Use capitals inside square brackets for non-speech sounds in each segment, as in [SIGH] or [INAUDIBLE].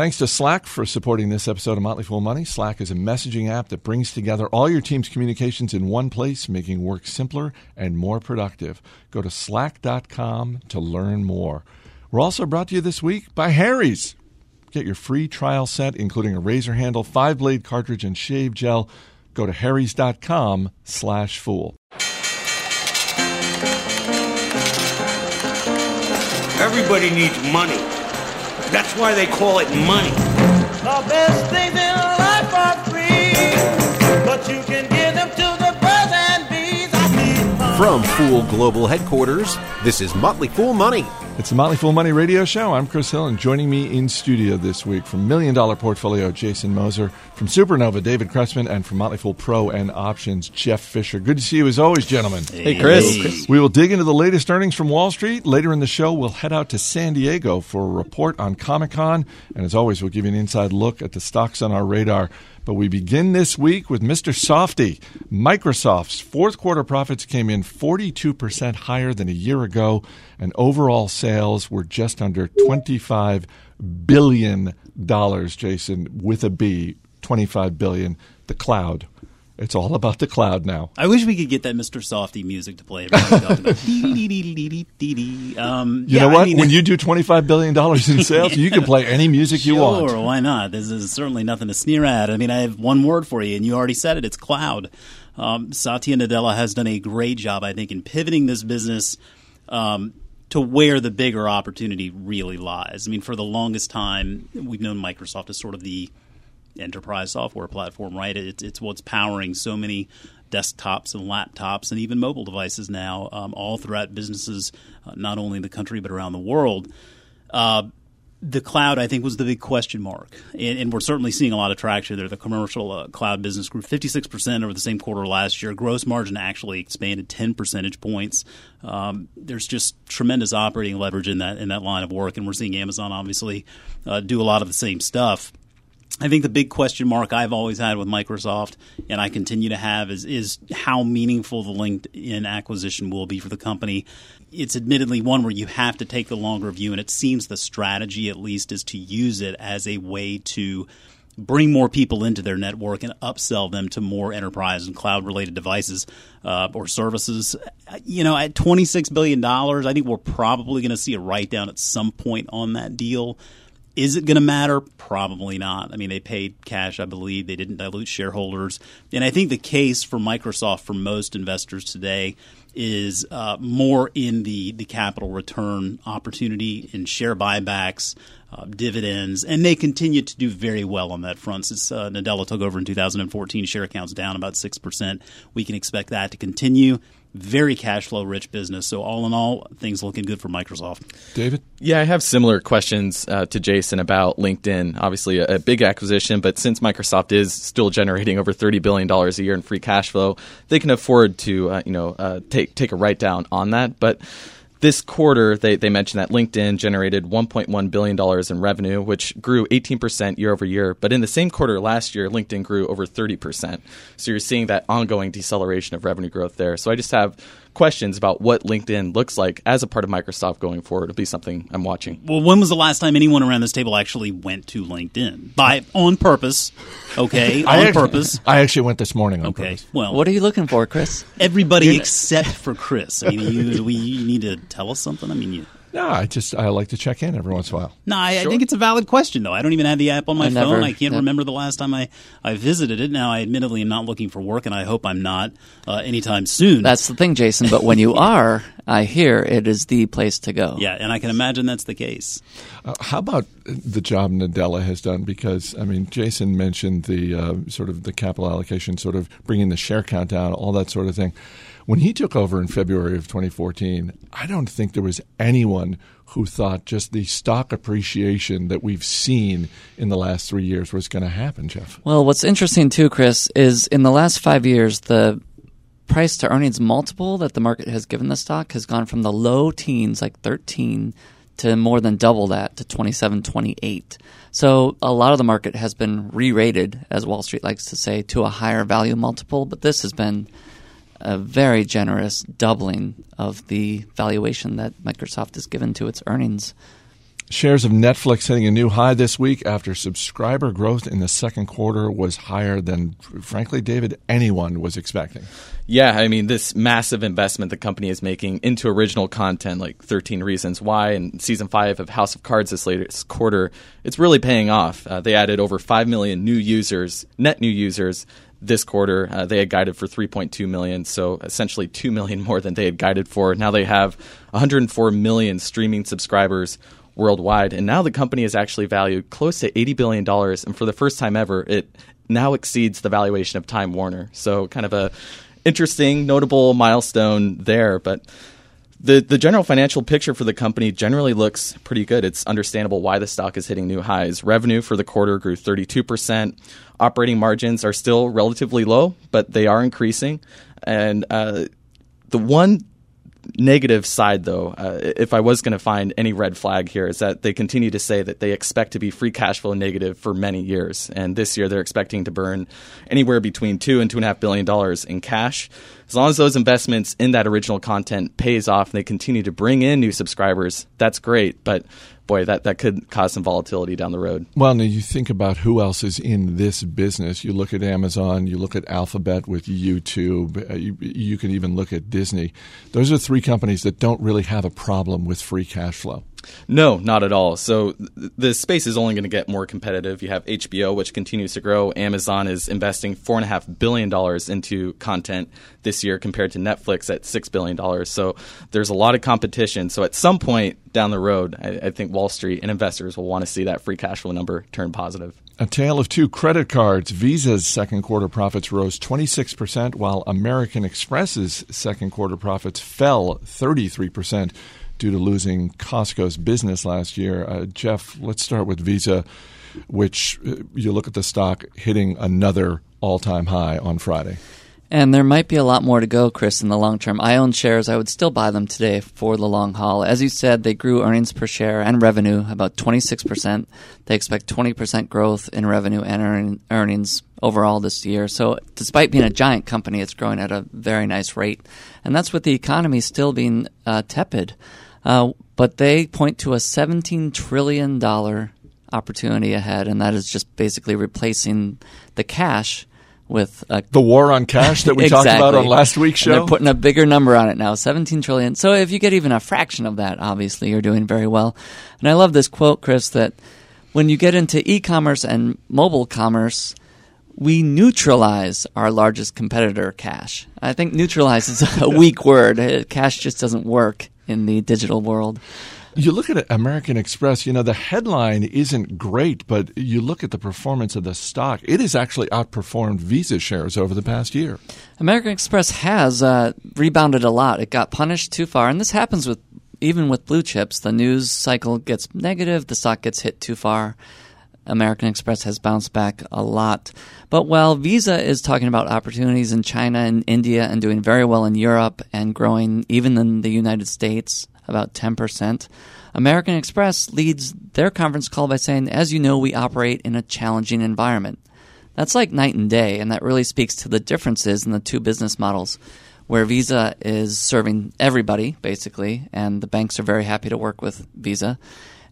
Thanks to Slack for supporting this episode of Motley Fool Money. Slack is a messaging app that brings together all your team's communications in one place, making work simpler and more productive. Go to slack.com to learn more. We're also brought to you this week by Harry's. Get your free trial set, including a razor handle, five blade cartridge, and shave gel. Go to harrys.com slash fool. Everybody needs money. That's why they call it money. The best things in life are free, but you can give them to the birds and bees. I need money. From Fool Global Headquarters, this is Motley Fool Money. It's the Motley Fool Money Radio Show. I'm Chris Hill, and joining me in studio this week from Million Dollar Portfolio, Jason Moser, from Supernova, David Kretzmann, and from Motley Fool Pro and Options, Jeff Fisher. Good to see you as always, gentlemen. Hey, Chris. We will dig into the latest earnings from Wall Street. Later in the show, we'll head out to San Diego for a report on Comic Con. And as always, we'll give you an inside look at the stocks on our radar. But we begin this week with Mr. Softy. Microsoft's fourth quarter profits came in 42% higher than a year ago, and overall sales were just under $25 billion, Jason, with a B. 25 billion. The cloud. It's all about the cloud now. I wish we could get that Mr. Softy music to play. [LAUGHS] Um, You yeah, know what? I mean, when you do $25 billion in sales, you can play any music you want. Sure, why not? This is certainly nothing to sneer at. I mean, I have one word for you, and you already said it. It's cloud. Um, Satya Nadella has done a great job, I think, in pivoting this business um, to where the bigger opportunity really lies. I mean, for the longest time, we've known Microsoft as sort of the enterprise software platform, right? It's, it's what's powering so many desktops and laptops and even mobile devices now, um, all throughout businesses, uh, not only in the country but around the world. Uh, the cloud, I think, was the big question mark, and, and we're certainly seeing a lot of traction there. The commercial uh, cloud business grew 56% over the same quarter last year. Gross margin actually expanded 10 percentage points. Um, there's just tremendous operating leverage in that in that line of work, and we're seeing Amazon obviously uh, do a lot of the same stuff. I think the big question mark I've always had with Microsoft, and I continue to have, is is how meaningful the LinkedIn acquisition will be for the company. It's admittedly one where you have to take the longer view, and it seems the strategy, at least, is to use it as a way to bring more people into their network and upsell them to more enterprise and cloud related devices uh, or services. You know, at $26 billion, I think we're probably going to see a write down at some point on that deal. Is it going to matter? Probably not. I mean, they paid cash, I believe. They didn't dilute shareholders. And I think the case for Microsoft for most investors today is uh, more in the, the capital return opportunity in share buybacks, uh, dividends, and they continue to do very well on that front. Since uh, Nadella took over in 2014, share accounts down about 6%. We can expect that to continue. Very cash flow rich business. So, all in all, things looking good for Microsoft. David? Yeah, I have similar questions uh, to Jason about LinkedIn. Obviously, a, a big acquisition, but since Microsoft is still generating over thirty billion dollars a year in free cash flow, they can afford to, uh, you know, uh, take take a write down on that. But this quarter, they, they mentioned that LinkedIn generated $1.1 billion in revenue, which grew 18% year over year. But in the same quarter last year, LinkedIn grew over 30%. So you're seeing that ongoing deceleration of revenue growth there. So I just have questions about what LinkedIn looks like as a part of Microsoft going forward. It'll be something I'm watching. Well, when was the last time anyone around this table actually went to LinkedIn by on purpose? Okay, [LAUGHS] I on actually- purpose. I actually went this morning on Okay, purpose. well, What are you looking for, Chris? everybody except for Chris. I mean, you, do we you need to tell us something. I mean, you, No, I just I like to check in every once in a while. no, I, I think it's a valid question though. I don't even have the app on my iPhone. never- I can't yeah. remember the last time I, I visited it. Now, I admittedly am not looking for work, and I hope I'm not uh, anytime soon. That's the thing, Jason. But when you are, I hear it is the place to go. yeah, and I can imagine that's the case. Uh, how about the job Nadella has done? Because I mean, Jason mentioned the uh, sort of the capital allocation, sort of bringing the share count down, all that sort of thing. When he took over in February of 2014, I don't think there was anyone who thought just the stock appreciation that we've seen in the last three years was going to happen. Jeff, Well, what's interesting too, Chris, is in the last five years, the price to earnings multiple that the market has given the stock has gone from the low teens, like 13, to more than double that to 27, 28. So a lot of the market has been re rated, as Wall Street likes to say, to a higher value multiple, but this has been a very generous doubling of the valuation that Microsoft has given to its earnings. Shares of Netflix hitting a new high this week after subscriber growth in the second quarter was higher than, frankly, David, anyone was expecting. Yeah, I mean, this massive investment the company is making into original content, like 13 Reasons Why and season five of House of Cards this latest quarter, it's really paying off. Uh, they added over 5 million new users, net new users this quarter. Uh, they had guided for 3.2 million, so essentially 2 million more than they had guided for. Now they have 104 million streaming subscribers worldwide, and now the company is actually valued close to 80 billion dollars, and for the first time ever, it now exceeds the valuation of Time Warner. So kind of a interesting, notable milestone there, but. The, the general financial picture for the company generally looks pretty good. It's understandable why the stock is hitting new highs. Revenue for the quarter grew 32%. Operating margins are still relatively low, but they are increasing. And uh, the one negative side, though, uh, if I was going to find any red flag here, is that they continue to say that they expect to be free cash flow negative for many years, and this year they're expecting to burn anywhere between two and two and a half billion dollars in cash. As long as those investments in that original content pays off and they continue to bring in new subscribers, that's great. But boy, that, that could cause some volatility down the road. Well, now you think about who else is in this business. You look at Amazon, you look at Alphabet with YouTube, uh, you, you can even look at Disney. Those are three companies that don't really have a problem with free cash flow. No, not at all. So th- the space is only going to get more competitive. You have HBO, which continues to grow. Amazon is investing four and a half billion dollars into content this year, compared to Netflix at six billion dollars. So there's a lot of competition. So at some point down the road, I, I think Wall Street and investors will want to see that free cash flow number turn positive. A tale of two credit cards. Visa's second quarter profits rose 26%, while American Express's second quarter profits fell 33% due to losing Costco's business last year. Uh, Jeff, let's start with Visa, which uh, you look at the stock hitting another all time high on Friday. And there might be a lot more to go, Chris, in the long term. I own shares. I would still buy them today for the long haul. As you said, they grew earnings per share and revenue about 26%. They expect 20% growth in revenue and earn, earnings overall this year. So, despite being a giant company, it's growing at a very nice rate. And that's with the economy still being uh, tepid. Uh, but they point to a $17 trillion opportunity ahead, and that is just basically replacing the cash with a The war on cash that we [LAUGHS] talked about on last week's And show. they're putting a bigger number on it now, 17 trillion. So if you get even a fraction of that, obviously you're doing very well. And I love this quote, Chris, that when you get into e-commerce and mobile commerce, we neutralize our largest competitor, cash. I think neutralize is a [LAUGHS] weak word. Cash just doesn't work in the digital world. You look at American Express, you know, the headline isn't great, but you look at the performance of the stock, it has actually outperformed Visa shares over the past year. American Express has uh, rebounded a lot. It got punished too far, and this happens with even with blue chips. The news cycle gets negative, the stock gets hit too far. American Express has bounced back a lot. But while Visa is talking about opportunities in China and India and doing very well in Europe and growing even in the United States about 10%, American Express leads their conference call by saying, as you know, we operate in a challenging environment. That's like night and day, and that really speaks to the differences in the two business models, where Visa is serving everybody, basically, and the banks are very happy to work with Visa.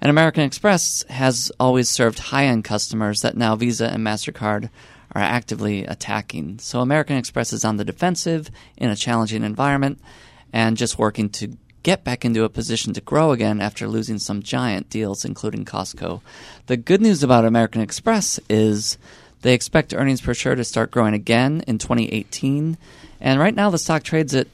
And American Express has always served high end customers that now Visa and MasterCard are actively attacking. So American Express is on the defensive in a challenging environment and just working to get back into a position to grow again after losing some giant deals, including Costco. The good news about American Express is they expect earnings per share to start growing again in 2018. And right now, the stock trades at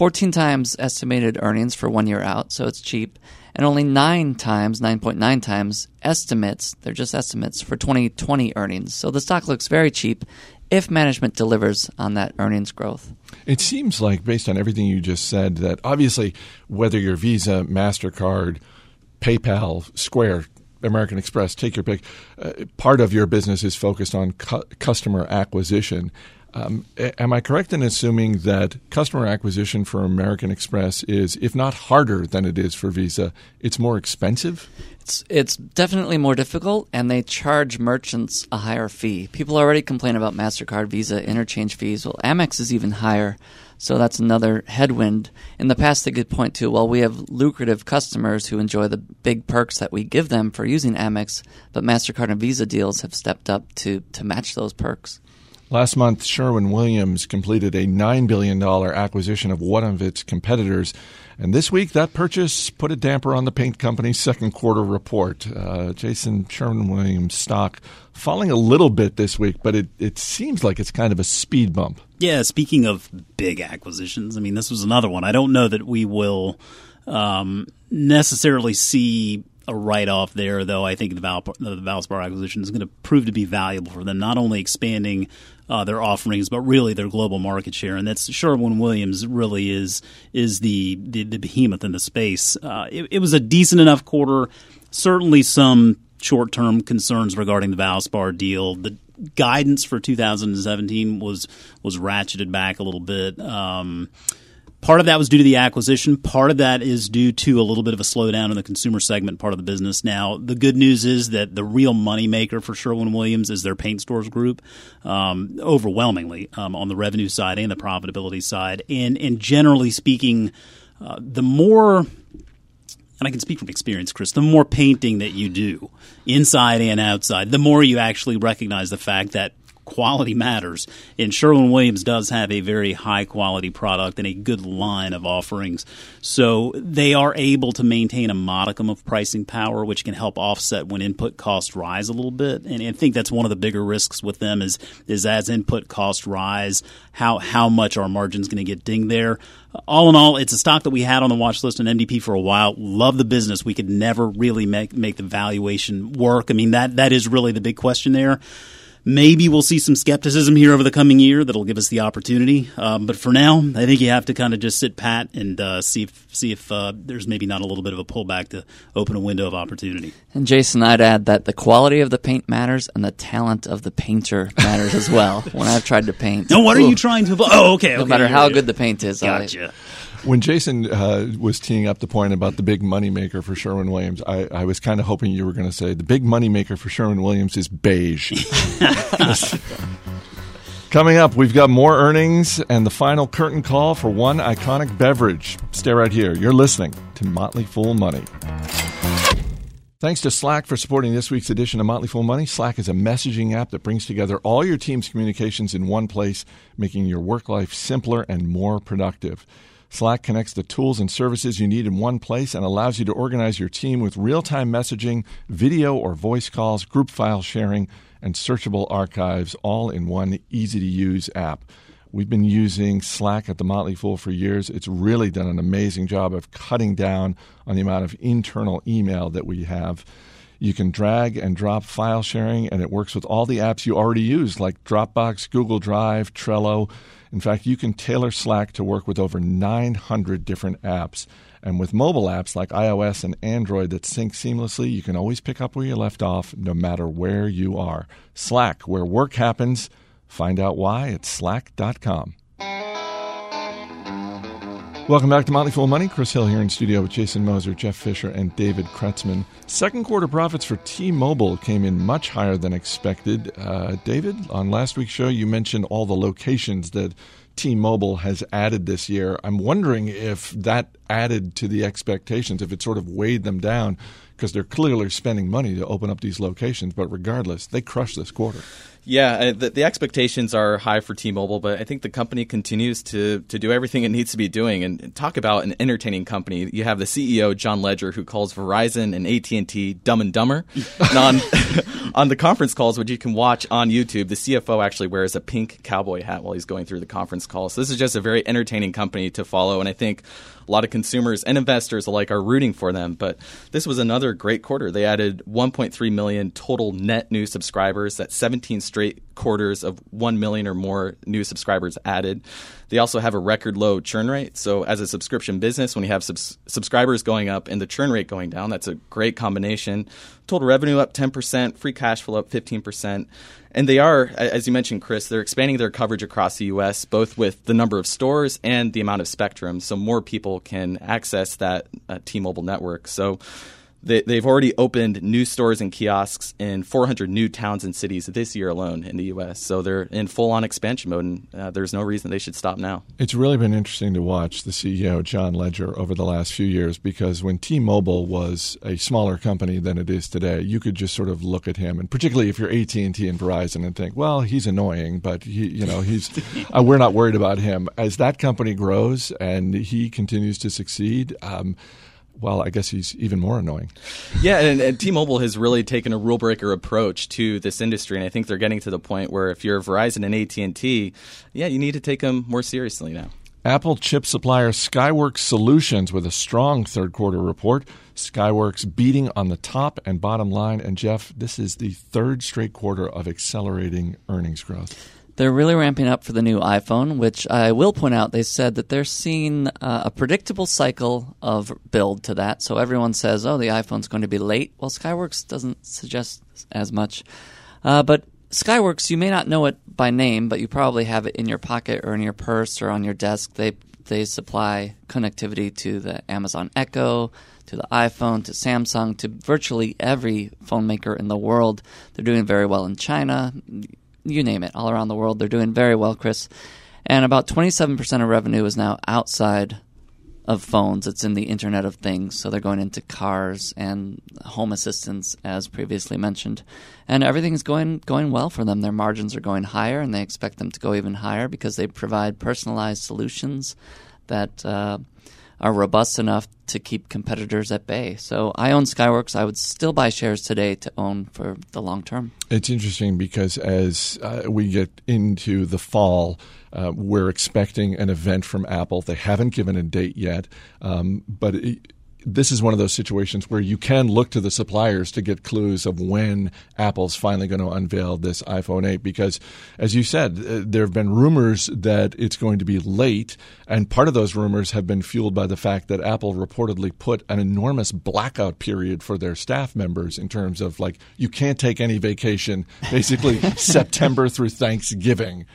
14 times estimated earnings for one year out, so it's cheap, and only 9 times, 9.9 times estimates, they're just estimates, for 2020 earnings. So the stock looks very cheap if management delivers on that earnings growth. It seems like, based on everything you just said, that obviously, whether you're Visa, MasterCard, PayPal, Square, American Express, take your pick, uh, part of your business is focused on cu- customer acquisition. Um, am I correct in assuming that customer acquisition for American Express is, if not harder than it is for Visa, it's more expensive? It's it's definitely more difficult, and they charge merchants a higher fee. People already complain about Mastercard, Visa interchange fees. Well, Amex is even higher. So that's another headwind. In the past, they could point to, well, we have lucrative customers who enjoy the big perks that we give them for using Amex, but MasterCard and Visa deals have stepped up to, to match those perks. Last month, Sherwin Williams completed a $9 billion acquisition of one of its competitors. And this week, that purchase put a damper on the paint company's second quarter report. Uh, Jason Sherwin Williams stock falling a little bit this week, but it, it seems like it's kind of a speed bump. Yeah, speaking of big acquisitions, I mean, this was another one. I don't know that we will um, necessarily see a write off there, though. I think the, Val, the Valspar acquisition is going to prove to be valuable for them, not only expanding uh, their offerings, but really their global market share. And that's Sherwin Williams really is is the the, the behemoth in the space. Uh, it, it was a decent enough quarter. Certainly some short term concerns regarding the Valspar deal. The guidance for 2017 was was ratcheted back a little bit. Um, Part of that was due to the acquisition. Part of that is due to a little bit of a slowdown in the consumer segment part of the business. Now, the good news is that the real moneymaker for Sherwin Williams is their paint stores group, um, overwhelmingly um, on the revenue side and the profitability side. And, and generally speaking, uh, the more and I can speak from experience, Chris, the more painting that you do, inside and outside, the more you actually recognize the fact that quality matters. And Sherwin Williams does have a very high quality product and a good line of offerings. So they are able to maintain a modicum of pricing power, which can help offset when input costs rise a little bit. And I think that's one of the bigger risks with them is is as input costs rise, how how much our margin's going to get dinged there. All in all, it's a stock that we had on the watch list in MDP for a while. Love the business. We could never really make make the valuation work. I mean that that is really the big question there. Maybe we'll see some skepticism here over the coming year that'll give us the opportunity. Um, but for now, I think you have to kind of just sit pat and uh, see if see if uh, there's maybe not a little bit of a pullback to open a window of opportunity. And Jason, I'd add that the quality of the paint matters and the talent of the painter matters as well. [LAUGHS] when I've tried to paint, no, what are you trying to? Oh, okay. No matter how good the paint is, I- Gotcha. When Jason uh, was teeing up the point about the big moneymaker for Sherwin Williams, I, I was kind of hoping you were going to say the big moneymaker for Sherwin Williams is beige. [LAUGHS] Coming up, we've got more earnings and the final curtain call for one iconic beverage. Stay right here. You're listening to Motley Fool Money. Thanks to Slack for supporting this week's edition of Motley Fool Money. Slack is a messaging app that brings together all your team's communications in one place, making your work life simpler and more productive. Slack connects the tools and services you need in one place and allows you to organize your team with real time messaging, video or voice calls, group file sharing, and searchable archives all in one easy to use app. We've been using Slack at the Motley Fool for years. It's really done an amazing job of cutting down on the amount of internal email that we have. You can drag and drop file sharing, and it works with all the apps you already use, like Dropbox, Google Drive, Trello. In fact, you can tailor Slack to work with over 900 different apps. And with mobile apps like iOS and Android that sync seamlessly, you can always pick up where you left off, no matter where you are. Slack, where work happens. Find out why at slack.com. Welcome back to Motley Fool Money. Chris Hill here in studio with Jason Moser, Jeff Fisher, and David Kretzmann. Second quarter profits for T-Mobile came in much higher than expected. Uh, David, on last week's show, you mentioned all the locations that T-Mobile has added this year. I'm wondering if that added to the expectations, if it sort of weighed them down, because they're clearly spending money to open up these locations. But regardless, they crushed this quarter. Yeah, uh, the, the expectations are high for T-Mobile, but I think the company continues to to do everything it needs to be doing. And talk about an entertaining company. You have the CEO John Legere who calls Verizon and AT and T dumb and dumber. and on [LAUGHS] on the conference calls, which you can watch on YouTube, the CFO actually wears a pink cowboy hat while he's going through the conference call. So this is just a very entertaining company to follow, and I think a lot of consumers and investors alike are rooting for them. But this was another great quarter. They added 1.3 million total net new subscribers. That's 17 straight quarters of 1 million or more new subscribers added. They also have a record low churn rate. So, as a subscription business, when you have subs- subscribers going up and the churn rate going down, that's a great combination. Total revenue up 10%, free cash flow up 15%. And they are, as you mentioned, Chris, they're expanding their coverage across the U.S., both with the number of stores and the amount of spectrum, so more people can access that uh, T Mobile network. So, They, they've already opened new stores and kiosks in 400 new towns and cities this year alone in the U.S. So they're in full on expansion mode, and uh, there's no reason they should stop now. It's really been interesting to watch the CEO, John Legere, over the last few years because when T Mobile was a smaller company than it is today, you could just sort of look at him, and particularly if you're AT&T and Verizon, and think, well, he's annoying, but he, you know, he's [LAUGHS] uh, we're not worried about him. As that company grows and he continues to succeed, um, well, I guess he's even more annoying. Yeah, and, and T-Mobile has really taken a rule breaker approach to this industry, and I think they're getting to the point where if you're Verizon and AT and T, yeah, you need to take them more seriously now. Apple chip supplier Skyworks Solutions with a strong third quarter report. Skyworks beating on the top and bottom line. And Jeff, this is the third straight quarter of accelerating earnings growth. They're really ramping up for the new iPhone, which I will point out they said that they're seeing uh, a predictable cycle of build to that. So everyone says, oh, the iPhone's going to be late. Well, Skyworks doesn't suggest as much. Uh, but Skyworks, you may not know it by name, but you probably have it in your pocket or in your purse or on your desk. They they supply connectivity to the Amazon Echo, to the iPhone, to Samsung, to virtually every phone maker in the world. They're doing very well in China you name it, all around the world. They're doing very well, Chris. And about 27% of revenue is now outside of phones. It's in the Internet of Things. So they're going into cars and home assistants, as previously mentioned. And everything is going, going well for them. Their margins are going higher, and they expect them to go even higher because they provide personalized solutions that. Uh, are robust enough to keep competitors at bay. So I own Skyworks. I would still buy shares today to own for the long term. It's interesting because as uh, we get into the fall, uh, we're expecting an event from Apple. They haven't given a date yet, um, but. It, this is one of those situations where you can look to the suppliers to get clues of when Apple's finally going to unveil this iPhone 8 because as you said uh, there have been rumors that it's going to be late and part of those rumors have been fueled by the fact that Apple reportedly put an enormous blackout period for their staff members in terms of like you can't take any vacation [LAUGHS] basically September through Thanksgiving.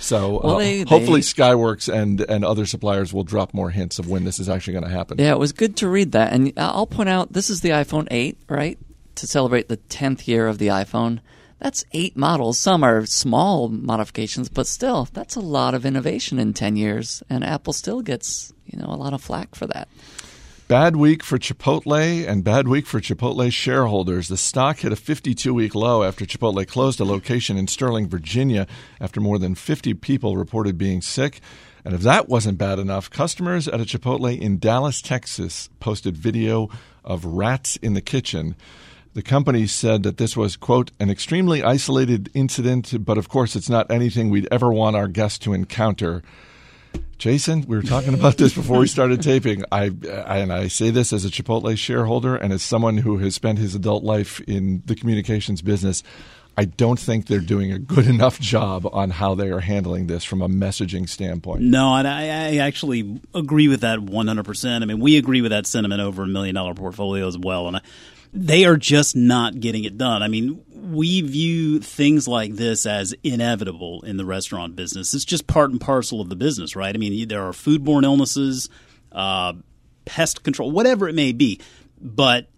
So Well, uh, they- hopefully they- Skyworks and and other suppliers will drop more hints of when this is actually going to happen. Yeah, it was good to read that. And I'll point out this is the iPhone 8, right? To celebrate the 10th year of the iPhone. That's eight models. Some are small modifications, but still, that's a lot of innovation in 10 years. And Apple still gets, you know, a lot of flack for that. Bad week for Chipotle and bad week for Chipotle shareholders. The stock hit a 52 week low after Chipotle closed a location in Sterling, Virginia, after more than 50 people reported being sick. And if that wasn't bad enough, customers at a Chipotle in Dallas, Texas posted video of rats in the kitchen. The company said that this was, quote, an extremely isolated incident, but of course it's not anything we'd ever want our guests to encounter. Jason, we were talking about this before we started taping. I, I and I say this as a Chipotle shareholder and as someone who has spent his adult life in the communications business. I don't think they're doing a good enough job on how they are handling this from a messaging standpoint. No, and I, I actually agree with that 100%. I mean, we agree with that sentiment over a million dollar portfolio as well. And I, they are just not getting it done. I mean, we view things like this as inevitable in the restaurant business. It's just part and parcel of the business, right? I mean, there are foodborne illnesses, uh, pest control, whatever it may be. But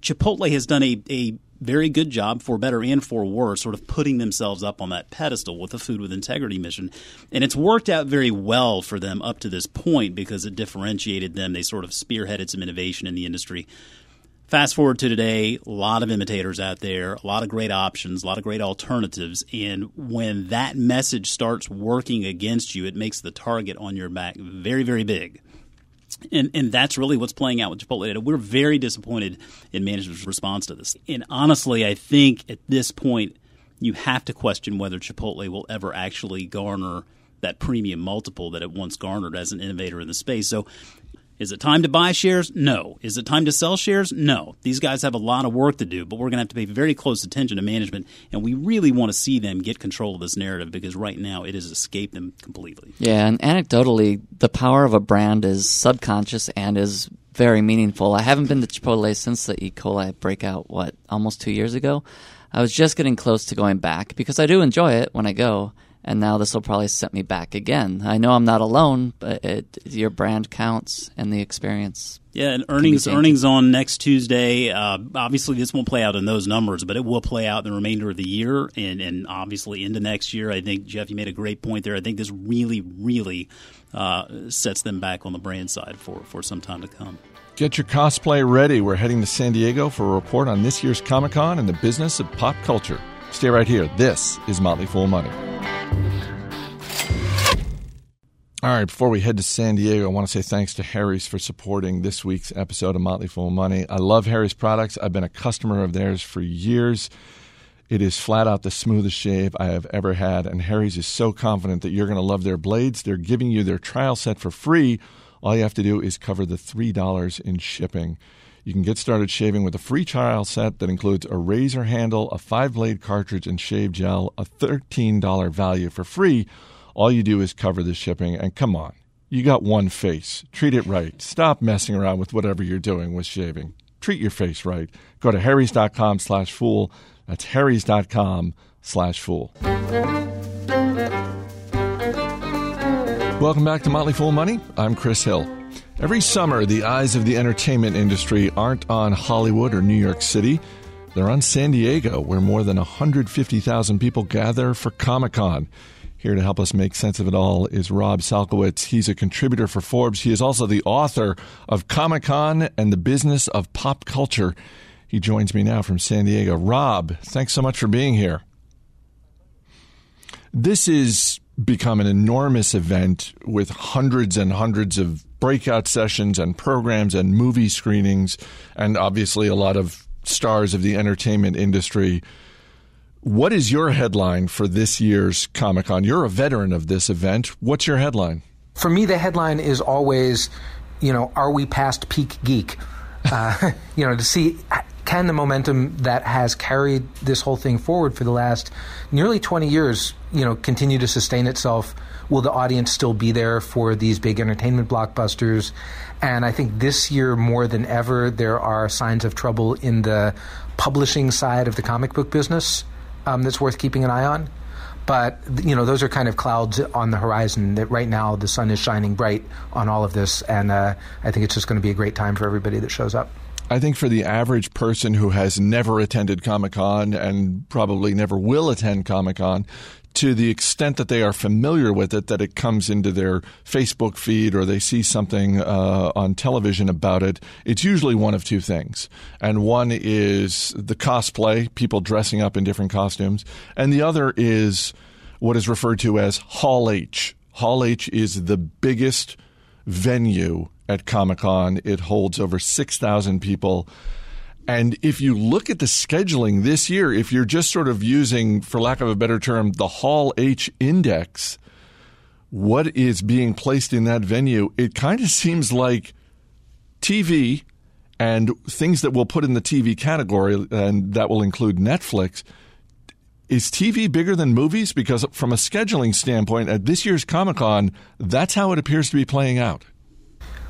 Chipotle has done a, a very good job, for better and for worse, sort of putting themselves up on that pedestal with the Food with Integrity mission. And it's worked out very well for them up to this point because it differentiated them. They sort of spearheaded some innovation in the industry. Fast forward to today, a lot of imitators out there, a lot of great options, a lot of great alternatives. And when that message starts working against you, it makes the target on your back very, very big. And, and that's really what's playing out with Chipotle. today. We're very disappointed in management's response to this. And honestly, I think at this point, you have to question whether Chipotle will ever actually garner that premium multiple that it once garnered as an innovator in the space. So, is it time to buy shares? No. Is it time to sell shares? No. These guys have a lot of work to do, but we're going to have to pay very close attention to management, and we really want to see them get control of this narrative because right now it has escaped them completely. Yeah, and anecdotally, the power of a brand is subconscious and is very meaningful. I haven't been to Chipotle since the E. coli breakout, what, almost two years ago? I was just getting close to going back because I do enjoy it when I go. And now this will probably set me back again. I know I'm not alone, but it, your brand counts and the experience. Yeah, and earnings earnings on next Tuesday. Uh, obviously, this won't play out in those numbers, but it will play out in the remainder of the year and, and obviously into next year. I think Jeff, you made a great point there. I think this really, really uh, sets them back on the brand side for for some time to come. Get your cosplay ready. We're heading to San Diego for a report on this year's Comic Con and the business of pop culture. Stay right here. This is Motley Fool Money. All right, before we head to San Diego, I want to say thanks to Harry's for supporting this week's episode of Motley Fool Money. I love Harry's products. I've been a customer of theirs for years. It is flat out the smoothest shave I have ever had, and Harry's is so confident that you're going to love their blades. They're giving you their trial set for free. All you have to do is cover the $3 in shipping. You can get started shaving with a free trial set that includes a razor handle, a five blade cartridge, and shave gel, a $13 value for free. All you do is cover the shipping, and come on, you got one face. Treat it right. Stop messing around with whatever you're doing with shaving. Treat your face right. Go to harrys.com slash fool. That's harrys.com slash fool. Welcome back to Motley Fool Money. I'm Chris Hill. Every summer, the eyes of the entertainment industry aren't on Hollywood or New York City. They're on San Diego, where more than 150,000 people gather for Comic Con. Here to help us make sense of it all is Rob Salkowitz. He's a contributor for Forbes. He is also the author of Comic Con and the Business of Pop Culture. He joins me now from San Diego. Rob, thanks so much for being here. This is become an enormous event with hundreds and hundreds of breakout sessions and programs and movie screenings, and obviously a lot of stars of the entertainment industry. What is your headline for this year's Comic Con? You're a veteran of this event. What's your headline? For me, the headline is always, you know, are we past peak geek? Uh, [LAUGHS] you know, to see can the momentum that has carried this whole thing forward for the last nearly 20 years, you know, continue to sustain itself? Will the audience still be there for these big entertainment blockbusters? And I think this year more than ever, there are signs of trouble in the publishing side of the comic book business um, that's worth keeping an eye on. But you know, those are kind of clouds on the horizon. That right now the sun is shining bright on all of this, and uh, I think it's just going to be a great time for everybody that shows up. I think for the average person who has never attended Comic Con and probably never will attend Comic Con, to the extent that they are familiar with it, that it comes into their Facebook feed or they see something uh, on television about it, it's usually one of two things. And one is the cosplay, people dressing up in different costumes, and the other is what is referred to as Hall H. Hall H is the biggest venue at Comic Con. It holds over 6,000 people. And if you look at the scheduling this year, if you're just sort of using, for lack of a better term, the Hall H index, what is being placed in that venue, it kind of seems like TV and things that we'll put in the TV category, and that will include Netflix. Is TV bigger than movies? Because from a scheduling standpoint, at this year's Comic Con, that's how it appears to be playing out.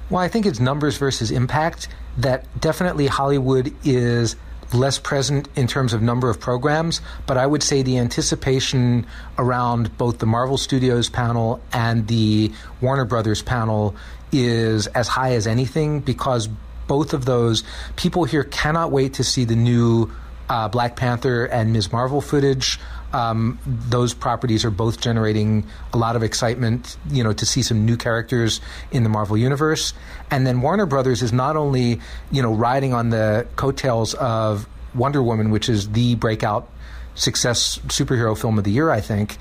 Well, I think it's numbers versus impact. That definitely Hollywood is less present in terms of number of programs, but I would say the anticipation around both the Marvel Studios panel and the Warner Brothers panel is as high as anything because both of those people here cannot wait to see the new uh, Black Panther and Ms. Marvel footage. Um, those properties are both generating a lot of excitement, you know, to see some new characters in the Marvel universe. And then Warner Brothers is not only, you know, riding on the coattails of Wonder Woman, which is the breakout success superhero film of the year, I think.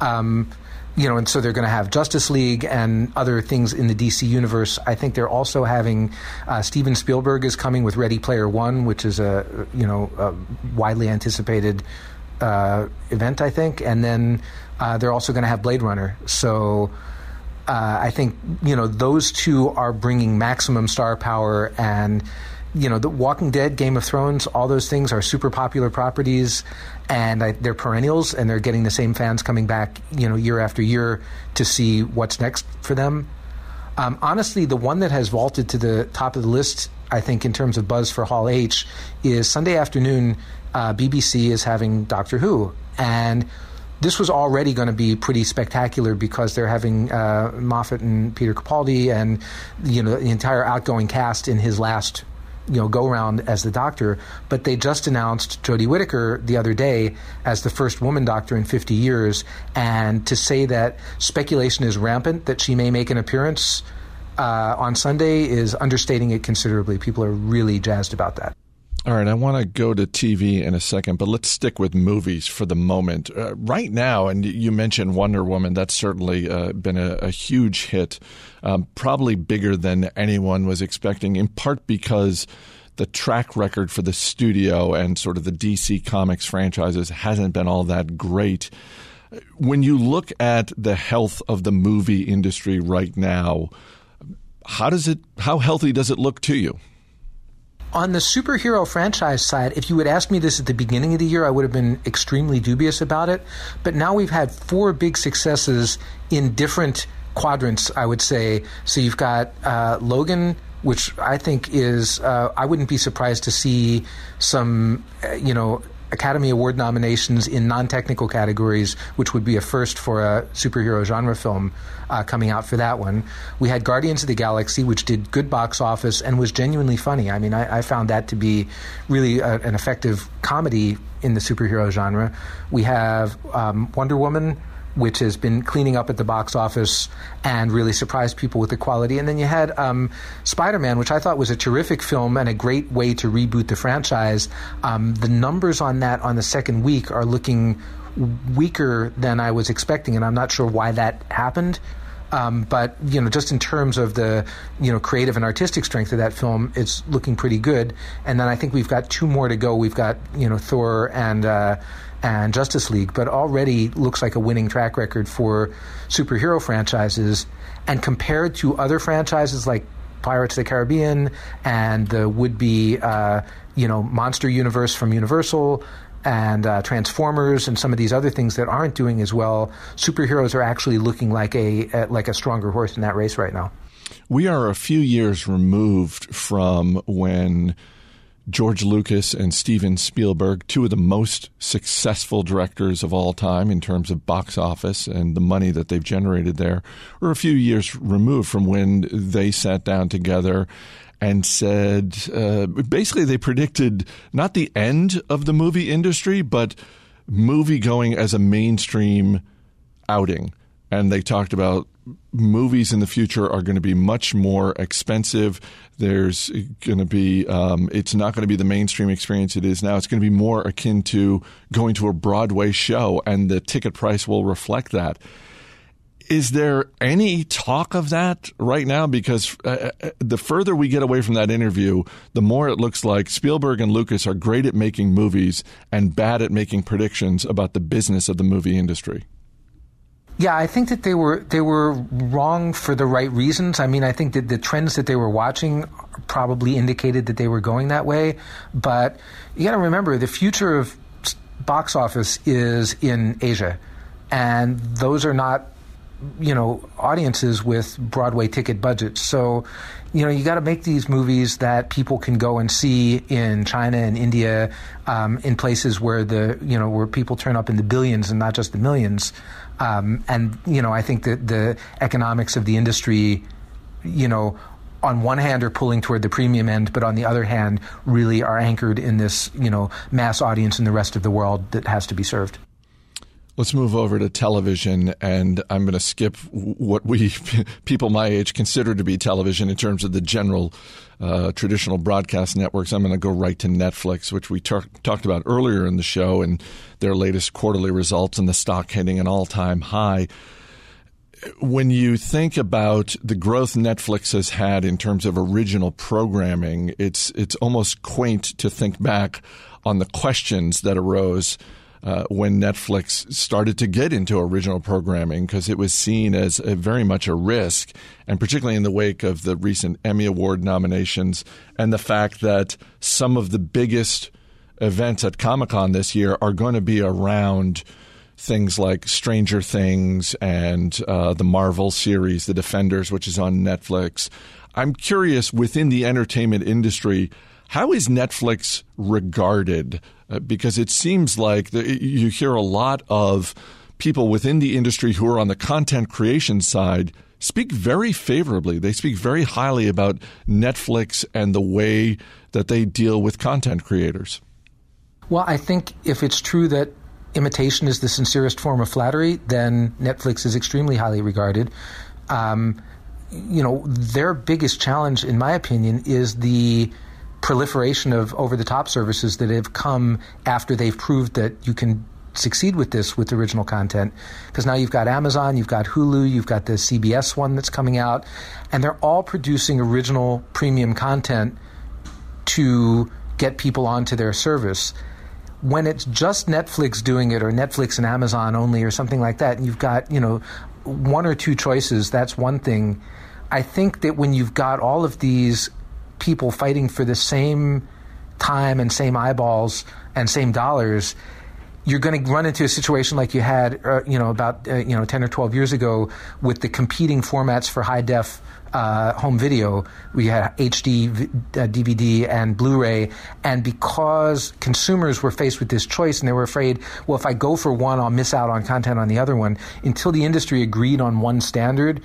Um, you know, and so they're going to have Justice League and other things in the DC universe. I think they're also having uh, Steven Spielberg is coming with Ready Player One, which is a you know a widely anticipated uh, event, I think, and then uh, they're also going to have Blade Runner. So. Uh, I think you know those two are bringing maximum star power, and you know the Walking Dead, Game of Thrones, all those things are super popular properties, and I, they're perennials, and they're getting the same fans coming back, you know, year after year to see what's next for them. Um, honestly, the one that has vaulted to the top of the list, I think, in terms of buzz for Hall H, is Sunday afternoon. Uh, BBC is having Doctor Who, and this was already going to be pretty spectacular because they're having uh, Moffat and Peter Capaldi and you know the entire outgoing cast in his last you know go around as the doctor. But they just announced Jodie Whittaker the other day as the first woman doctor in 50 years, and to say that speculation is rampant that she may make an appearance. Uh, on Sunday is understating it considerably. People are really jazzed about that. All right, I want to go to TV in a second, but let's stick with movies for the moment. Uh, right now, and you mentioned Wonder Woman, that's certainly uh, been a, a, huge hit, um, probably bigger than anyone was expecting, in part because the track record for the studio and sort of the DC Comics franchises hasn't been all that great. When you look at the health of the movie industry right now, how does it? How healthy does it look to you? On the superhero franchise side, if you would ask me this at the beginning of the year, I would have been extremely dubious about it. But now we've had four big successes in different quadrants, I would say. So you've got uh, Logan, which I think is, uh, I wouldn't be surprised to see some, uh, you know, Academy Award nominations in non technical categories, which would be a first for a superhero genre film uh, coming out for that one. We had Guardians of the Galaxy, which did good box office and was genuinely funny. I mean, I, I found that to be really a, an effective comedy in the superhero genre. We have um, Wonder Woman which has been cleaning up at the box office and really surprised people with the quality. And then you had um, Spider Man, which I thought was a terrific film and a great way to reboot the franchise. Um, the numbers on that on the second week are looking weaker than I was expecting, and I'm not sure why that happened. Um, but you know, just in terms of the you know creative and artistic strength of that film, it's looking pretty good. And then I think we've got two more to go. We've got you know Thor and uh, and Justice League, but already looks like a winning track record for superhero franchises. And compared to other franchises like Pirates of the Caribbean and the would-be uh, you know monster universe from Universal and uh, Transformers and some of these other things that aren't doing as well, superheroes are actually looking like a, a like a stronger horse in that race right now. We are a few years removed from when George Lucas and Steven Spielberg, two of the most successful directors of all time in terms of box office and the money that they've generated there, were a few years removed from when they sat down together and said uh, basically they predicted not the end of the movie industry, but movie going as a mainstream outing. And they talked about movies in the future are going to be much more expensive. There's going to be, um, it's not going to be the mainstream experience it is now. It's going to be more akin to going to a Broadway show, and the ticket price will reflect that. Is there any talk of that right now? Because uh, uh, the further we get away from that interview, the more it looks like Spielberg and Lucas are great at making movies and bad at making predictions about the business of the movie industry. Yeah, I think that they were they were wrong for the right reasons. I mean, I think that the trends that they were watching probably indicated that they were going that way. But you got to remember, the future of box office is in Asia, and those are not you know audiences with Broadway ticket budgets. So, you know, you got to make these movies that people can go and see in China and India, um, in places where the you know where people turn up in the billions and not just the millions. Um, and you know, I think that the economics of the industry, you know. On one hand, are pulling toward the premium end, but on the other hand, really are anchored in this, you know, mass audience in the rest of the world that has to be served. Let's move over to television, and I'm going to skip what we [LAUGHS] people my age consider to be television in terms of the general uh, traditional broadcast networks. I'm going to go right to Netflix, which we talked about earlier in the show, and their latest quarterly results, and the stock hitting an all-time high. When you think about the growth Netflix has had in terms of original programming, it's it's almost quaint to think back on the questions that arose uh, when Netflix started to get into original programming because it was seen as a, very much a risk, and particularly in the wake of the recent Emmy Award nominations and the fact that some of the biggest events at Comic Con this year are going to be around things like Stranger Things and uh, the Marvel series, The Defenders, which is on Netflix. I'm curious within the entertainment industry, how is Netflix regarded? Uh, because it seems like the, you hear a lot of people within the industry who are on the content creation side speak very favorably. They speak very highly about Netflix and the way that they deal with content creators. Well, I think if it's true that imitation is the sincerest form of flattery, then Netflix is extremely highly regarded. Um, you know, their biggest challenge, in my opinion, is the proliferation of over the top services that have come after they've proved that you can succeed with this with original content because now you've got Amazon, you've got Hulu, you've got the CBS one that's coming out, and they're all producing original premium content to get people onto their service. When it's just Netflix doing it or Netflix and Amazon only or something like that, and you've got, you know, one or two choices, that's one thing. I think that when you've got all of these people fighting for the same time and same eyeballs and same dollars, you're going to run into a situation like you had, uh, you know, about uh, you know ten or twelve years ago with the competing formats for high def uh, home video. We had HD, DVD, uh, and Blu-ray, and because consumers were faced with this choice and they were afraid, well, if I go for one, I'll miss out on content on the other one. Until the industry agreed on one standard,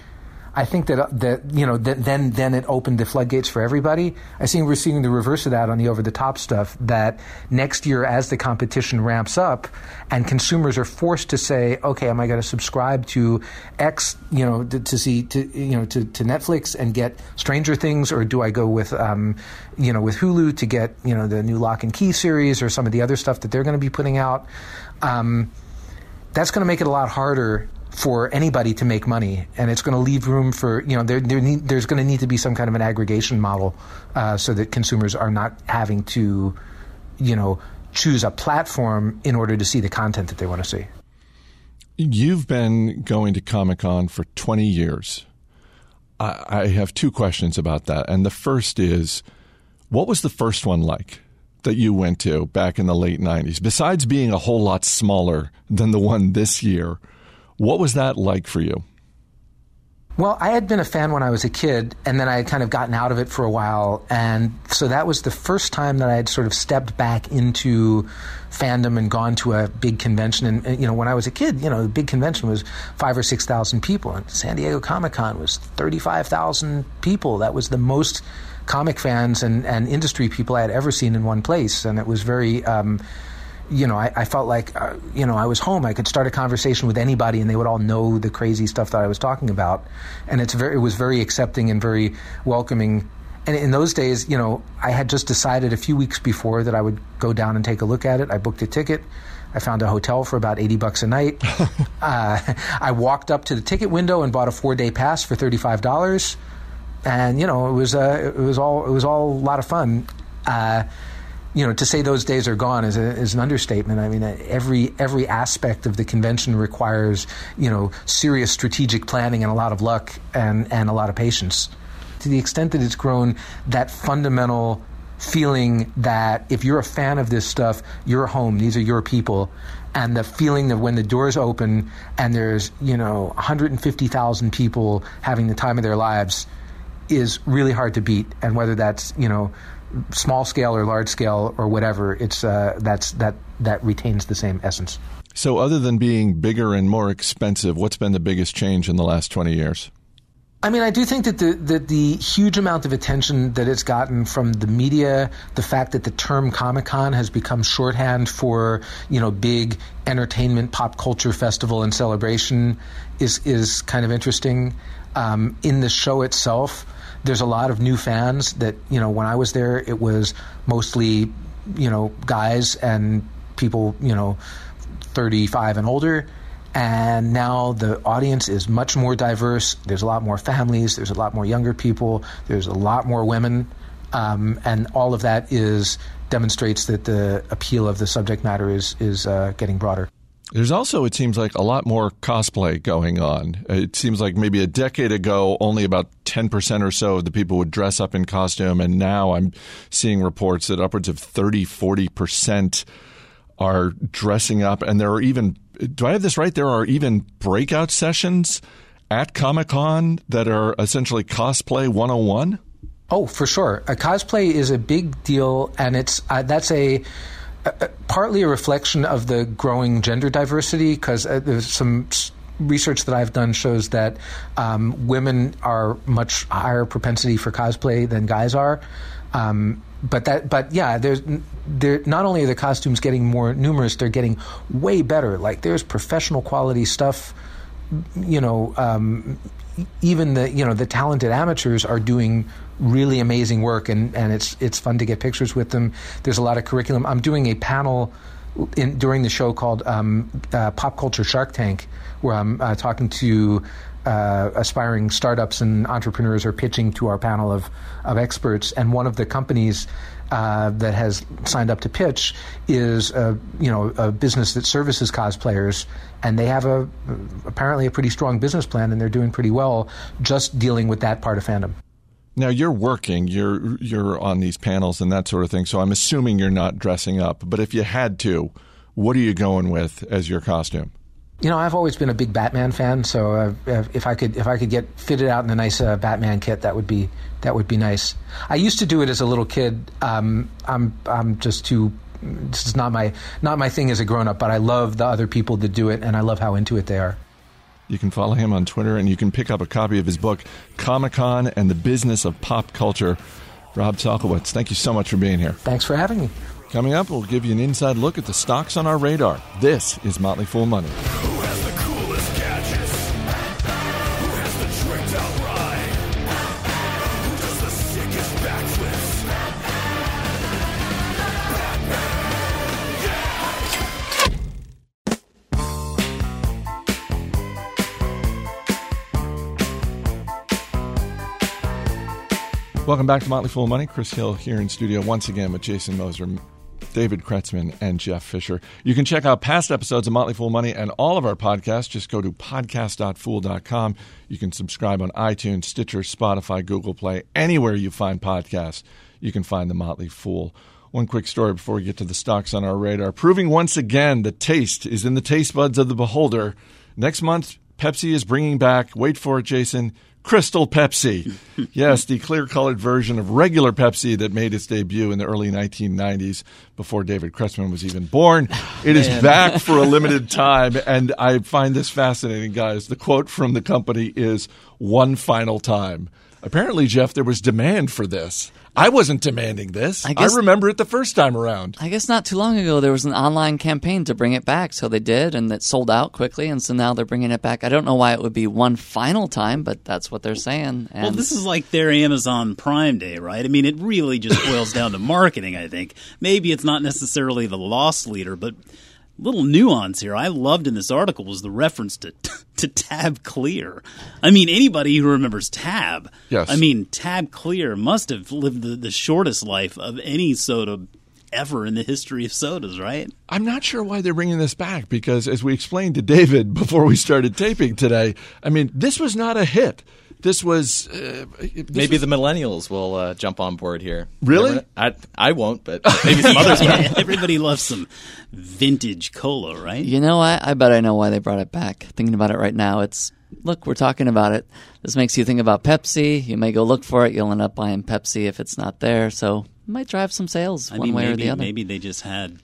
I think that that you know that then then it opened the floodgates for everybody. I think we're seeing the reverse of that on the over the top stuff. That next year, as the competition ramps up, and consumers are forced to say, okay, am I going to subscribe to X, you know, to, to, see to you know to, to Netflix and get Stranger Things, or do I go with um, you know with Hulu to get you know the new Locke and Key series or some of the other stuff that they're going to be putting out? Um, that's going to make it a lot harder for anybody to make money, and it's going to leave room for you know there, there need, there's going to need to be some kind of an aggregation model uh, so that consumers are not having to you know choose a platform in order to see the content that they want to see. You've been going to Comic Con for 20 years. I, I have two questions about that, and the first is, what was the first one like? that you went to back in the late 90s, besides being a whole lot smaller than the one this year, what was that like for you? Well, I had been a fan when I was a kid, and then I had kind of gotten out of it for a while. And so that was the first time that I had sort of stepped back into fandom and gone to a big convention. And, and you know, when I was a kid, you know, the big convention was five or 6,000 people. And San Diego Comic Con was 35,000 people. That was the most comic fans and, and industry people I had ever seen in one place. And it was very. Um, you know, I, I felt like, uh, you know, I was home. I could start a conversation with anybody, and they would all know the crazy stuff that I was talking about. And it's very, it was very accepting and very welcoming. And in those days, you know, I had just decided a few weeks before that I would go down and take a look at it. I booked a ticket. I found a hotel for about eighty bucks a night. [LAUGHS] uh, I walked up to the ticket window and bought a four day pass for thirty five dollars. And you know, it was uh, it was all it was all a lot of fun. Uh, you know, to say those days are gone is, a, is an understatement. I mean, every every aspect of the convention requires you know serious strategic planning and a lot of luck and and a lot of patience. To the extent that it's grown, that fundamental feeling that if you're a fan of this stuff, you're home. These are your people, and the feeling that when the doors open and there's you know 150,000 people having the time of their lives is really hard to beat. And whether that's you know small scale or large scale or whatever, it's uh, that's that that retains the same essence. So, other than being bigger and more expensive, what's been the biggest change in the last twenty years? I mean, I do think that the that the huge amount of attention that it's gotten from the media, the fact that the term Comic Con has become shorthand for you know big entertainment, pop culture festival and celebration, is is kind of interesting. Um, in the show itself, there's a lot of new fans that you know when I was there it was mostly you know guys and people you know 35 and older. And now the audience is much more diverse. There's a lot more families. There's a lot more younger people. There's a lot more women. Um, and all of that is demonstrates that the appeal of the subject matter is is uh, getting broader there's also, it seems like, a lot more cosplay going on. It seems like maybe a decade ago, only about 10% or so of the people would dress up in costume. And now I'm seeing reports that upwards of 30, 40% are dressing up. And there are even, do I have this right? There are even breakout sessions at Comic Con that are essentially cosplay 101? Oh, for sure. A cosplay is a big deal. And it's, uh, that's a, partly a reflection of the growing gender diversity because uh, there's some research that I've done shows that um, women are much higher propensity for cosplay than guys are. Um, but that, but yeah, there's there. Not only are the costumes getting more numerous, they're getting way better. Like there's professional quality stuff. You know, um, even the you know the talented amateurs are doing really amazing work, and, and it's it's fun to get pictures with them. There's a lot of curriculum. I'm doing a panel in, during the show called um, uh, Pop Culture Shark Tank, where I'm uh, talking to uh, aspiring startups and entrepreneurs are pitching to our panel of, of experts. And one of the companies uh, that has signed up to pitch is a, you know a business that services cosplayers, and they have a apparently a pretty strong business plan, and they're doing pretty well just dealing with that part of fandom. Now you're working, you're you're on these panels and that sort of thing. So I'm assuming you're not dressing up. But if you had to, what are you going with as your costume? You know, I've always been a big Batman fan, so uh, if I could if I could get fitted out in a nice uh, Batman kit, that would be that would be nice. I used to do it as a little kid. Um, I'm I'm just too. This is not my not my thing as a grown up, but I love the other people that do it, and I love how into it they are. You can follow him on Twitter, and you can pick up a copy of his book, Comic Con and the Business of Pop Culture. Rob Salkowitz, thank you so much for being here. Thanks for having me. Coming up, we'll give you an inside look at the stocks on our radar. This is Motley Fool Money. Welcome back to Motley Fool Money. Chris Hill here in studio once again with Jason Moser, David Kretzmann, and Jeff Fischer. You can check out past episodes of Motley Fool Money and all of our podcasts. Just go to podcast.fool.com. You can subscribe on iTunes, Stitcher, Spotify, Google Play, anywhere you find podcasts. You can find the Motley Fool. One quick story before we get to the stocks on our radar. Proving once again the taste is in the taste buds of the beholder. Next month, Pepsi is bringing back, wait for it, Jason, Crystal Pepsi. [LAUGHS] yes, the clear colored version of regular Pepsi that made its debut in the early 1990s before David Kretzmann was even born. Ah, it is back for a limited [LAUGHS] time, and I find this fascinating, guys. The quote from the company is one final time. Apparently, Jeff, there was demand for this. I wasn't demanding this. I, I remember it the first time around. I guess not too long ago there was an online campaign to bring it back, so they did, and it sold out quickly, and so now they're bringing it back. I don't know why it would be one final time, but that's what they're saying. And Well, this is like their Amazon Prime Day, right? I mean, it really just boils down to marketing, I think. Maybe it's not necessarily the loss leader, but little nuance here I loved in this article was the reference to [LAUGHS] to Tab Clear. I mean, anybody who remembers Tab, Yes. I mean, Tab Clear must have lived the, the shortest life of any soda ever in the history of sodas, right? I'm not sure why they're bringing this back because, as we explained to David [LAUGHS] before we started taping today, I mean, this was not a hit. This was uh, this Maybe was- the millennials will uh, jump on board here. Really? Never- I, I won't, but maybe some others will. [LAUGHS] Everybody loves some vintage cola, right? You know what? I bet I know why they brought it back. Thinking about it right now, it's look, we're talking about it. This makes you think about Pepsi. You may go look for it. You'll end up buying Pepsi if it's not there. So might drive some sales I one mean, way maybe, or the other. maybe they just had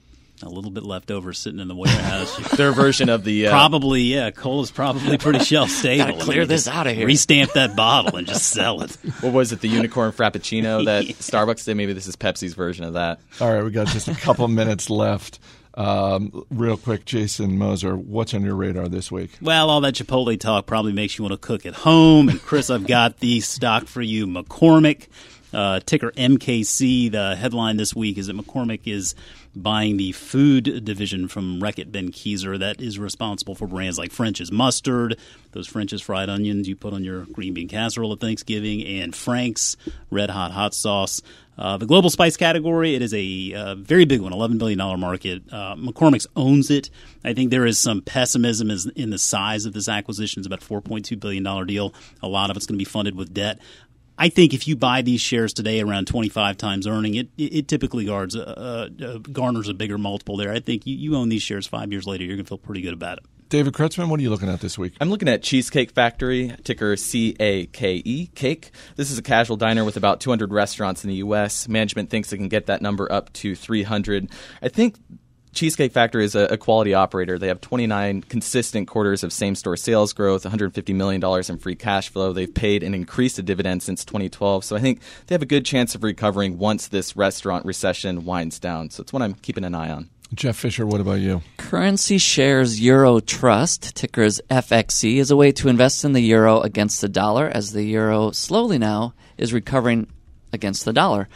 a little bit left over sitting in the warehouse. [LAUGHS] Their version of the uh, Probably, yeah. coal is probably pretty [LAUGHS] shelf stable. Gotta I mean, clear this out of here. Restamp that bottle and just sell it. [LAUGHS] what was it? The unicorn frappuccino that Starbucks did. Maybe this is Pepsi's version of that. All right, we got just a couple minutes left. Um, real quick, Jason Moser, what's on your radar this week? Well, all that Chipotle talk probably makes you want to cook at home. And Chris, I've got the stock for you, McCormick. Uh, ticker MKC. The headline this week is that McCormick is buying the food division from Reckitt Benckiser that is responsible for brands like French's mustard, those French's fried onions you put on your green bean casserole at Thanksgiving, and Frank's red hot hot sauce. Uh, the global spice category, it is a uh, very big one, $11 billion market. Uh, McCormick's owns it. I think there is some pessimism in the size of this acquisition. It's about a $4.2 billion deal. A lot of it's going to be funded with debt. I think if you buy these shares today around 25 times earning, it it, it typically guards uh, uh, garners a bigger multiple there. I think you, you own these shares five years later, you're going to feel pretty good about it. David Kretzmann, what are you looking at this week? I'm looking at Cheesecake Factory, ticker C A K E, Cake. This is a casual diner with about 200 restaurants in the U.S. Management thinks it can get that number up to 300. I think Cheesecake Factory is a, a, quality operator. They have 29 consistent quarters of same store sales growth, $150 million in free cash flow. They've paid and increased the dividend since 2012. So I think they have a good chance of recovering once this restaurant recession winds down. So it's one I'm keeping an eye on. Jeff Fischer, what about you? Currency Shares Euro Trust, ticker is FXE, is a way to invest in the euro against the dollar as the euro slowly now is recovering against the dollar.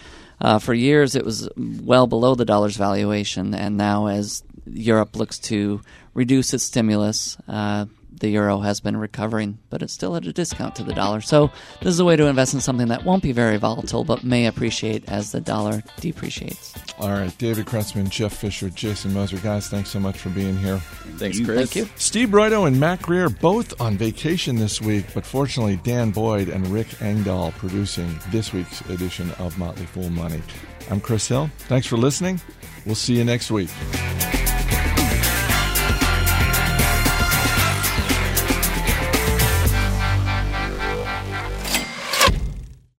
Uh, for years, it was well below the dollar's valuation, and now as Europe looks to reduce its stimulus, uh, the euro has been recovering, but it's still at a discount to the dollar. So this is a way to invest in something that won't be very volatile, but may appreciate as the dollar depreciates. All right, David Kretzmann, Jeff Fischer, Jason Moser, guys, thanks so much for being here. Thanks, Chris. Thank you. Steve Broido and Matt Greer both on vacation this week, but fortunately, Dan Boyd and Rick Engdahl producing this week's edition of Motley Fool Money. I'm Chris Hill. Thanks for listening. We'll see you next week.